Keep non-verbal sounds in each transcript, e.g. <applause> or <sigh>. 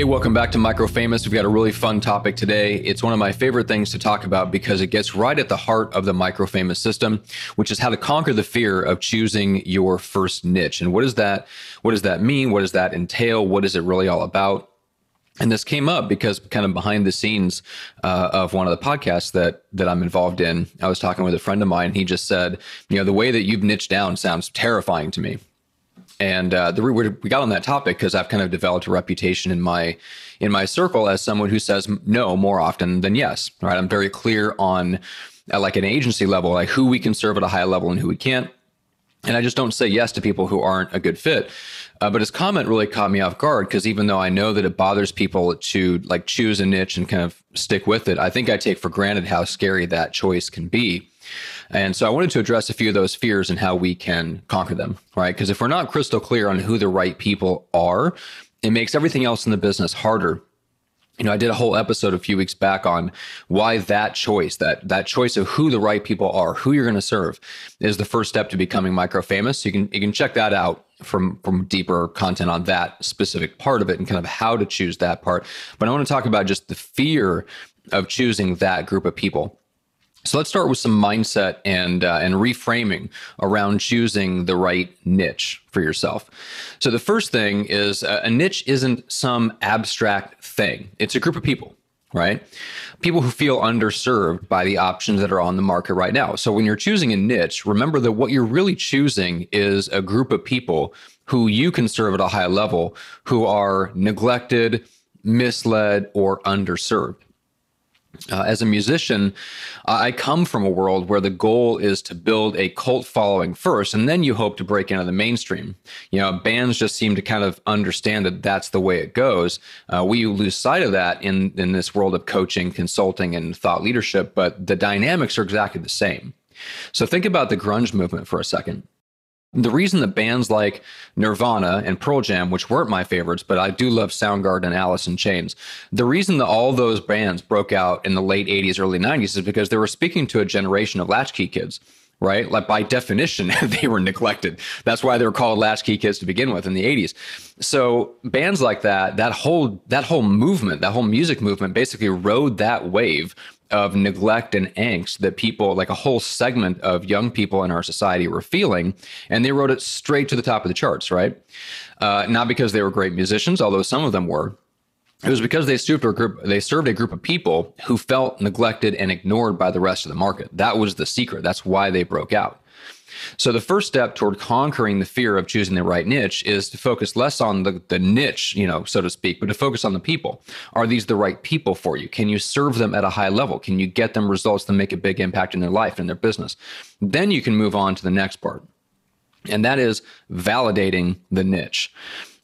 Hey, welcome back to Micro Famous. We've got a really fun topic today. It's one of my favorite things to talk about because it gets right at the heart of the Micro Famous system, which is how to conquer the fear of choosing your first niche. And what does that what does that mean? What does that entail? What is it really all about? And this came up because kind of behind the scenes uh, of one of the podcasts that that I'm involved in, I was talking with a friend of mine. He just said, you know, the way that you've niched down sounds terrifying to me. And uh, the, we got on that topic because I've kind of developed a reputation in my in my circle as someone who says no more often than yes. Right, I'm very clear on uh, like an agency level, like who we can serve at a high level and who we can't. And I just don't say yes to people who aren't a good fit. Uh, but his comment really caught me off guard because even though I know that it bothers people to like choose a niche and kind of stick with it, I think I take for granted how scary that choice can be. And so I wanted to address a few of those fears and how we can conquer them, right? Because if we're not crystal clear on who the right people are, it makes everything else in the business harder you know, I did a whole episode a few weeks back on why that choice, that that choice of who the right people are, who you're going to serve, is the first step to becoming micro famous. So you can you can check that out from from deeper content on that specific part of it and kind of how to choose that part. But I want to talk about just the fear of choosing that group of people. So let's start with some mindset and uh, and reframing around choosing the right niche for yourself. So the first thing is uh, a niche isn't some abstract thing. It's a group of people, right? People who feel underserved by the options that are on the market right now. So when you're choosing a niche, remember that what you're really choosing is a group of people who you can serve at a high level who are neglected, misled, or underserved. Uh, as a musician, I come from a world where the goal is to build a cult following first, and then you hope to break into the mainstream. You know, bands just seem to kind of understand that that's the way it goes. Uh, we lose sight of that in in this world of coaching, consulting, and thought leadership, but the dynamics are exactly the same. So think about the grunge movement for a second. The reason that bands like Nirvana and Pearl Jam, which weren't my favorites, but I do love Soundgarden and Alice in Chains, the reason that all those bands broke out in the late 80s, early 90s is because they were speaking to a generation of latchkey kids right? Like by definition, <laughs> they were neglected. That's why they were called latchkey kids to begin with in the 80s. So bands like that, that whole that whole movement, that whole music movement basically rode that wave of neglect and angst that people, like a whole segment of young people in our society, were feeling, and they wrote it straight to the top of the charts, right? Uh, not because they were great musicians, although some of them were. It was because they served a group. They served a group of people who felt neglected and ignored by the rest of the market. That was the secret. That's why they broke out. So the first step toward conquering the fear of choosing the right niche is to focus less on the, the niche, you know, so to speak, but to focus on the people. Are these the right people for you? Can you serve them at a high level? Can you get them results that make a big impact in their life and their business? Then you can move on to the next part. And that is validating the niche.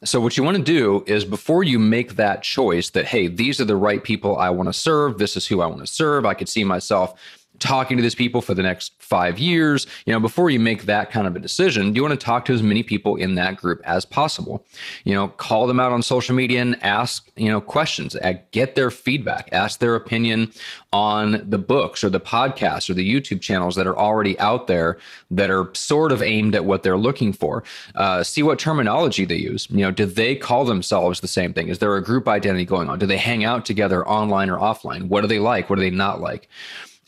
So, what you want to do is before you make that choice that, hey, these are the right people I want to serve, this is who I want to serve, I could see myself talking to these people for the next five years you know before you make that kind of a decision you want to talk to as many people in that group as possible? You know call them out on social media and ask you know questions get their feedback ask their opinion on the books or the podcasts or the youtube channels that are already out there that are sort of aimed at what they're looking for. Uh, see what terminology they use. You know do they call themselves the same thing? Is there a group identity going on? Do they hang out together online or offline? What do they like? What do they not like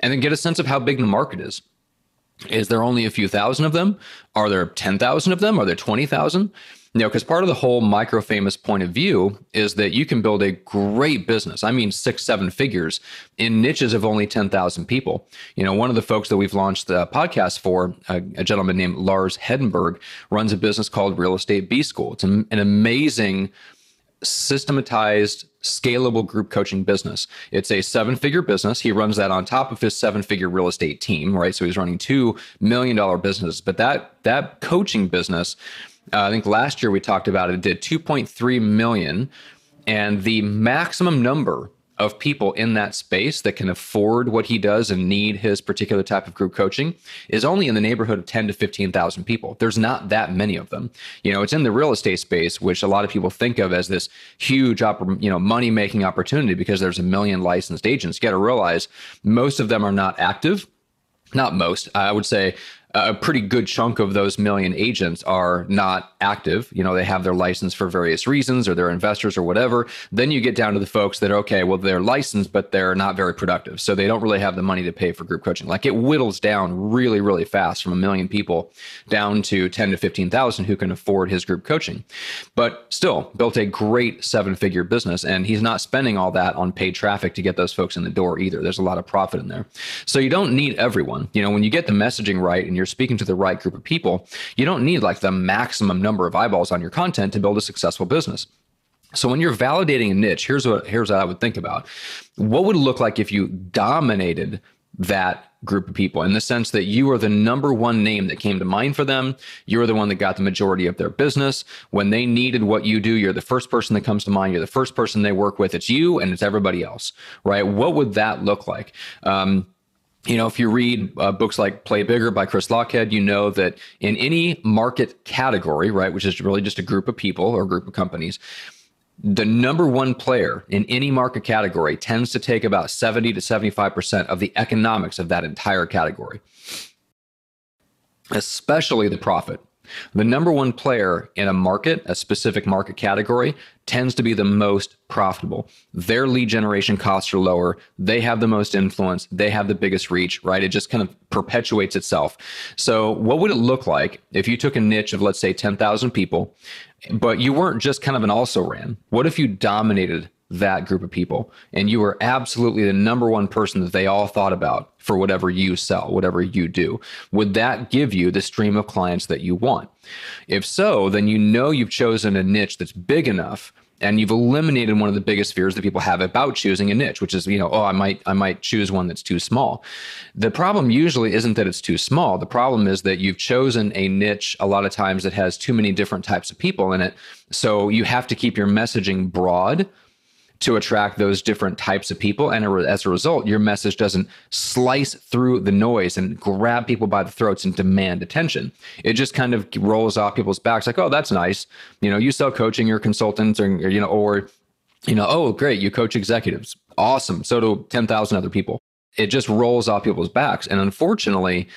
and then get a sense of how big the market is. Is there only a few thousand of them? Are there 10,000 of them? Are there 20,000? You know, because part of the whole micro famous point of view is that you can build a great business. I mean, six, seven figures in niches of only 10,000 people. You know, one of the folks that we've launched the podcast for, a, a gentleman named Lars Hedenborg, runs a business called Real Estate B School. It's an, an amazing systematized, scalable group coaching business. It's a seven figure business. He runs that on top of his seven figure real estate team, right? So he's running two million dollar business. But that that coaching business, uh, I think last year we talked about it, did 2.3 million. And the maximum number of people in that space that can afford what he does and need his particular type of group coaching is only in the neighborhood of 10 to 15,000 people. There's not that many of them. You know, it's in the real estate space, which a lot of people think of as this huge, you know, money making opportunity because there's a million licensed agents. You got to realize most of them are not active not most i would say a pretty good chunk of those million agents are not active. You know, they have their license for various reasons or they're investors or whatever. Then you get down to the folks that, okay, well, they're licensed, but they're not very productive. So they don't really have the money to pay for group coaching. Like it whittles down really, really fast from a million people down to 10 to 15,000 who can afford his group coaching. But still built a great seven figure business. And he's not spending all that on paid traffic to get those folks in the door either. There's a lot of profit in there. So you don't need everyone. You know, when you get the messaging right and you're speaking to the right group of people, you don't need like the maximum number of eyeballs on your content to build a successful business. So when you're validating a niche, here's what here's what I would think about. What would it look like if you dominated that group of people in the sense that you are the number one name that came to mind for them. You're the one that got the majority of their business. When they needed what you do, you're the first person that comes to mind. You're the first person they work with. It's you and it's everybody else, right? What would that look like? Um, you know, if you read uh, books like Play Bigger by Chris Lochhead, you know that in any market category, right, which is really just a group of people or group of companies, the number one player in any market category tends to take about 70 to 75% of the economics of that entire category, especially the profit. The number one player in a market, a specific market category, tends to be the most profitable. Their lead generation costs are lower. They have the most influence. They have the biggest reach, right? It just kind of perpetuates itself. So, what would it look like if you took a niche of, let's say, 10,000 people, but you weren't just kind of an also ran? What if you dominated that group of people. And you are absolutely the number one person that they all thought about for whatever you sell, whatever you do, would that give you the stream of clients that you want? If so, then you know you've chosen a niche that's big enough and you've eliminated one of the biggest fears that people have about choosing a niche which is you know oh i might i might choose one that's too small. The problem usually isn't that it's too small. The problem is that you've chosen a niche a lot of times that has too many different types of people in it. So you have to keep your messaging broad to attract those different types of people. And as a result, your message doesn't slice through the noise and grab people by the throats and demand attention. It just kind of rolls off people's backs like, oh, that's nice. You know, you sell coaching, you're consultants, or, you know, or, you know, oh, great, you coach executives. Awesome. So do 10,000 other people. It just rolls off people's backs. And unfortunately,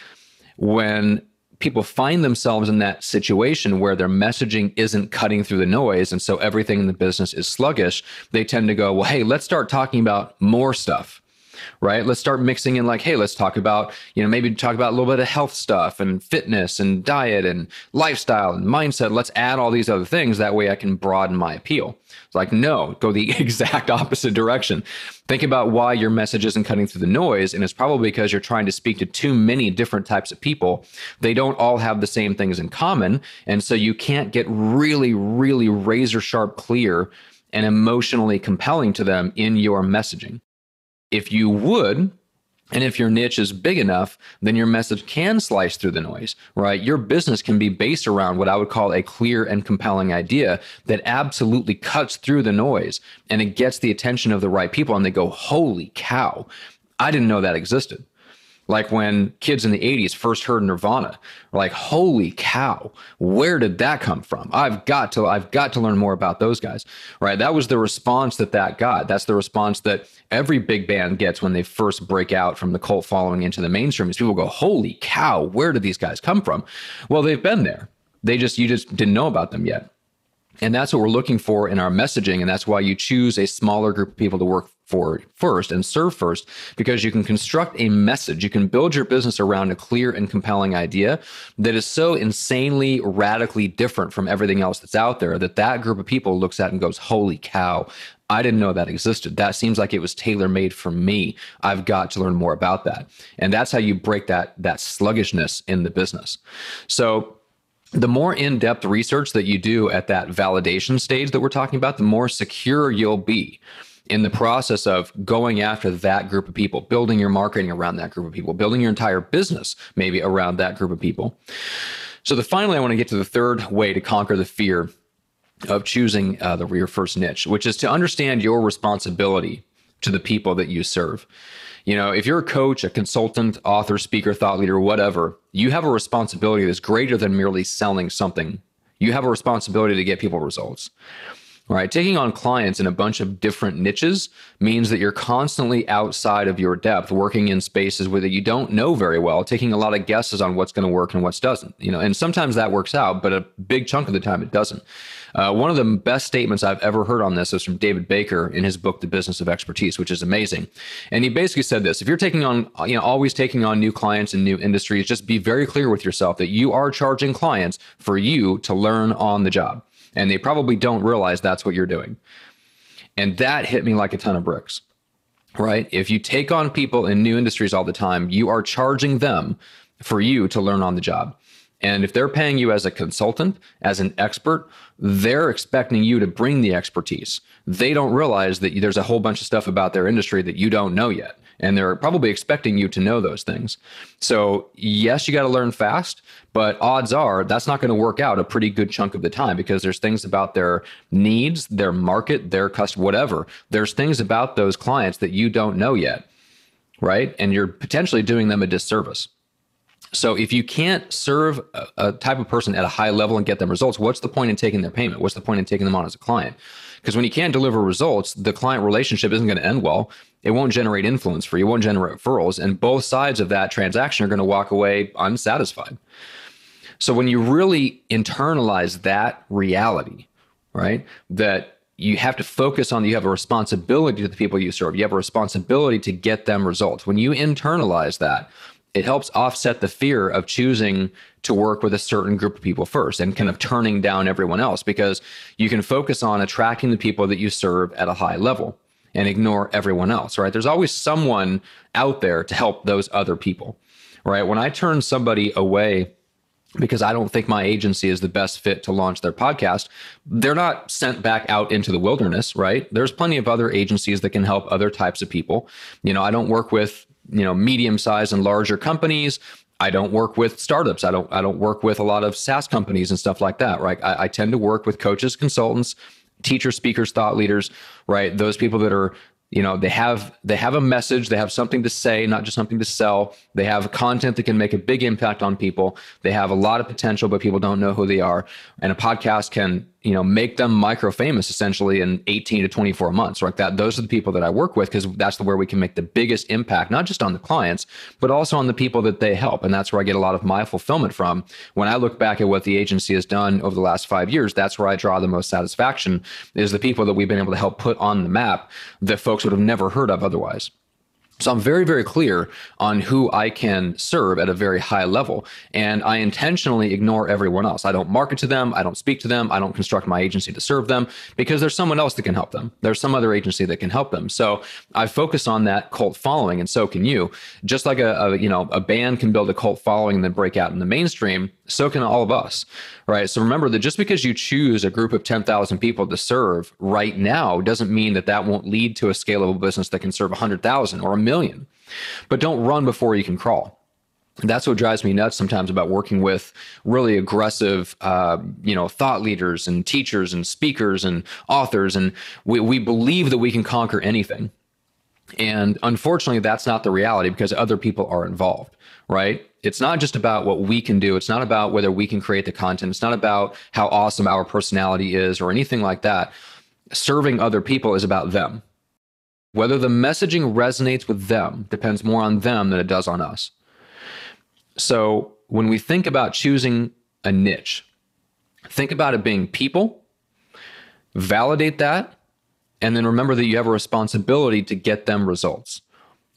when people find themselves in that situation where their messaging isn't cutting through the noise and so everything in the business is sluggish they tend to go well hey let's start talking about more stuff right? Let's start mixing in like, hey, let's talk about, you know, maybe talk about a little bit of health stuff and fitness and diet and lifestyle and mindset. Let's add all these other things. That way I can broaden my appeal. It's like, no, go the <laughs> exact opposite direction. Think about why your message isn't cutting through the noise. And it's probably because you're trying to speak to too many different types of people. They don't all have the same things in common. And so you can't get really, really razor sharp clear and emotionally compelling to them in your messaging. If you would, and if your niche is big enough, then your message can slice through the noise, right? Your business can be based around what I would call a clear and compelling idea that absolutely cuts through the noise and it gets the attention of the right people. And they go, Holy cow, I didn't know that existed like when kids in the 80s first heard nirvana like holy cow where did that come from? I've got to i've got to learn more about those guys right? That was the response that that got. That's the response that every big band gets when they first break out from the cult following into the mainstream is people go holy cow where did these guys come from? Well they've been there. They just you just didn't know about them yet and that's what we're looking for in our messaging. And that's why you choose a smaller group of people to work for first and serve first, because you can construct a message. You can build your business around a clear and compelling idea that is so insanely radically different from everything else that's out there that that group of people looks at and goes, holy cow, I didn't know that existed. That seems like it was tailor made for me. I've got to learn more about that. And that's how you break that that sluggishness in the business. So the more in-depth research that you do at that validation stage that we're talking about, the more secure you'll be in the process of going after that group of people, building your marketing around that group of people, building your entire business maybe around that group of people. So, the finally, I want to get to the third way to conquer the fear of choosing uh, the your first niche, which is to understand your responsibility to the people that you serve. You know, if you're a coach, a consultant, author, speaker, thought leader, whatever, you have a responsibility that's greater than merely selling something. You have a responsibility to get people results. Right? Taking on clients in a bunch of different niches means that you're constantly outside of your depth, working in spaces where you don't know very well, taking a lot of guesses on what's going to work and what doesn't. You know, and sometimes that works out, but a big chunk of the time it doesn't. Uh, one of the best statements I've ever heard on this is from David Baker in his book, The Business of Expertise, which is amazing. And he basically said this: if you're taking on, you know, always taking on new clients and new industries, just be very clear with yourself that you are charging clients for you to learn on the job and they probably don't realize that's what you're doing. And that hit me like a ton of bricks, right? If you take on people in new industries all the time, you are charging them for you to learn on the job. And if they're paying you as a consultant, as an expert, they're expecting you to bring the expertise. They don't realize that there's a whole bunch of stuff about their industry that you don't know yet and they're probably expecting you to know those things. So, yes, you got to learn fast, but odds are that's not going to work out a pretty good chunk of the time because there's things about their needs, their market, their customer, whatever. There's things about those clients that you don't know yet, right? And you're potentially doing them a disservice. So if you can't serve a, a, type of person at a high level and get them results, what's the point in taking their payment? What's the point in taking them on as a client? Because when you can't deliver results, the client relationship isn't going to end well. It won't generate influence for you, it won't generate referrals. And both sides of that transaction are going to walk away unsatisfied. So when you really internalize that reality, right, that you have to focus on you have a responsibility to the people you serve. You have a responsibility to get them results. When you internalize that, it helps offset the fear of choosing to work with a certain group of people first and kind of turning down everyone else because you can focus on attracting the people that you serve at a high level and ignore everyone else, right? There's always someone out there to help those other people, right? When I turn somebody away because I don't think my agency is the best fit to launch their podcast, they're not sent back out into the wilderness, right? There's plenty of other agencies that can help other types of people. You know, I don't work with you know medium sized and larger companies I don't work with startups. I don't I don't work with a lot of SaaS companies and stuff like that, right? I, I, tend to work with coaches, consultants, teachers, speakers, thought leaders, right? Those people that are you know they have they have a message they have something to say not just something to sell they have content that can make a big impact on people they have a lot of potential but people don't know who they are and a podcast can you know make them micro famous essentially in 18 to 24 months like that those are the people that i work with because that's the where we can make the biggest impact not just on the clients but also on the people that they help. And that's where i get a lot of my fulfillment from. When i look back at what the agency has done over the last five years that's where i draw the most satisfaction is the people that we've been able to help put on the map that folks would have never heard of otherwise so I'm very, very clear on who I can serve at a very high level. And I intentionally ignore everyone else. I don't market to them. I don't speak to them. I don't construct my agency to serve them because there's someone else that can help them. There's some other agency that can help them. So I focus on that cult following, and so can you. Just like a, a you know a band can build a cult following and then break out in the mainstream, so can all of us, right? So remember that just because you choose a group of 10,000 people to serve right now doesn't mean that that won't lead to a scalable business that can serve 100,000 or a million. But don't run before you can crawl. That's what drives me nuts sometimes about working with really aggressive, uh, you know, thought leaders and teachers and speakers and authors, and we we believe that we can conquer anything, and unfortunately, that's not the reality because other people are involved, right? It's not just about what we can do. It's not about whether we can create the content. It's not about how awesome our personality is or anything like that. Serving other people is about them. Whether the messaging resonates with them depends more on them than it does on us. So when we think about choosing a niche, think about it being people, validate that, and then remember that you have a responsibility to get them results.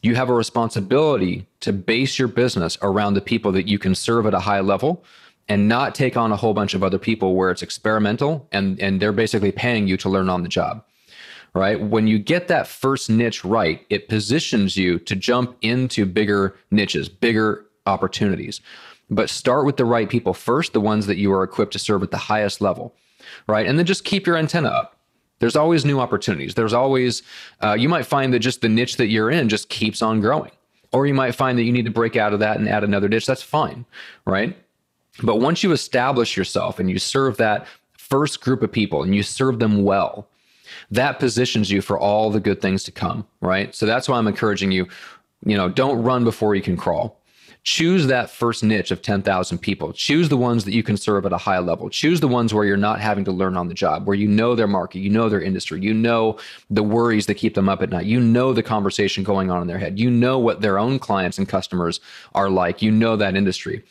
You have a responsibility to base your business around the people that you can serve at a high level and not take on a whole bunch of other people where it's experimental and, and they're basically paying you to learn on the job. Right. When you get that first niche right, it positions you to jump into bigger niches, bigger opportunities. But start with the right people first, the ones that you are equipped to serve at the highest level. Right. And then just keep your antenna up there's always new opportunities. There's always, uh, you might find that just the niche that you're in just keeps on growing. Or you might find that you need to break out of that and add another niche. That's fine, right? But once you establish yourself and you serve that first group of people and you serve them well, that positions you for all the good things to come, right? So that's why I'm encouraging you, you know, don't run before you can crawl choose that first niche of 10,000 people. Choose the ones that you can serve at a high level. Choose the ones where you're not having to learn on the job, where you know their market, you know their industry, you know the worries that keep them up at night, you know the conversation going on in their head, you know what their own clients and customers are like, you know that industry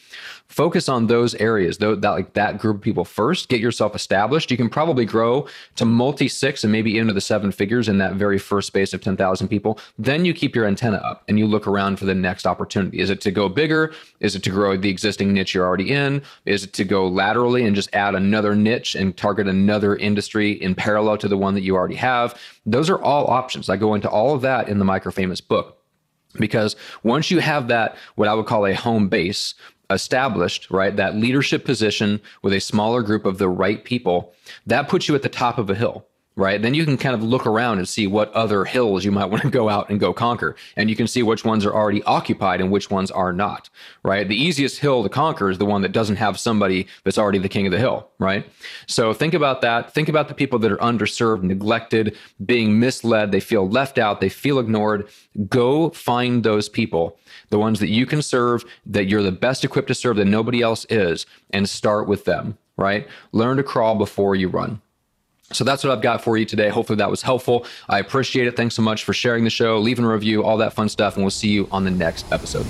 focus on those areas though that like that group of people first get yourself established. You can probably grow to multi six and maybe into the seven figures in that very first space of 10,000 people. Then you keep your antenna up and you look around for the next opportunity. Is it to go bigger? Is it to grow the existing niche you're already in? Is it to go laterally and just add another niche and target another industry in parallel to the one that you already have? Those are all options. I go into all of that in the micro famous book because once you have that what i would call a home base established, right? That leadership position with a smaller group of the right people, that puts you at the top of a hill right? Then you can kind of look around and see what other hills you might <laughs> want to go out and go conquer. And you can see which ones are already occupied and which ones are not, right? The easiest hill to conquer is the one that doesn't have somebody that's already the king of the hill, right? So think about that. Think about the people that are underserved, neglected, being misled. They feel left out. They feel ignored. Go find those people, the ones that you can serve, that you're the best equipped to serve, that nobody else is, and start with them, right? Learn to crawl before you run. So that's what I've got for you today. Hopefully that was helpful. I appreciate it. Thanks so much for sharing the show, leaving a review, all that fun stuff, and we'll see you on the next episode.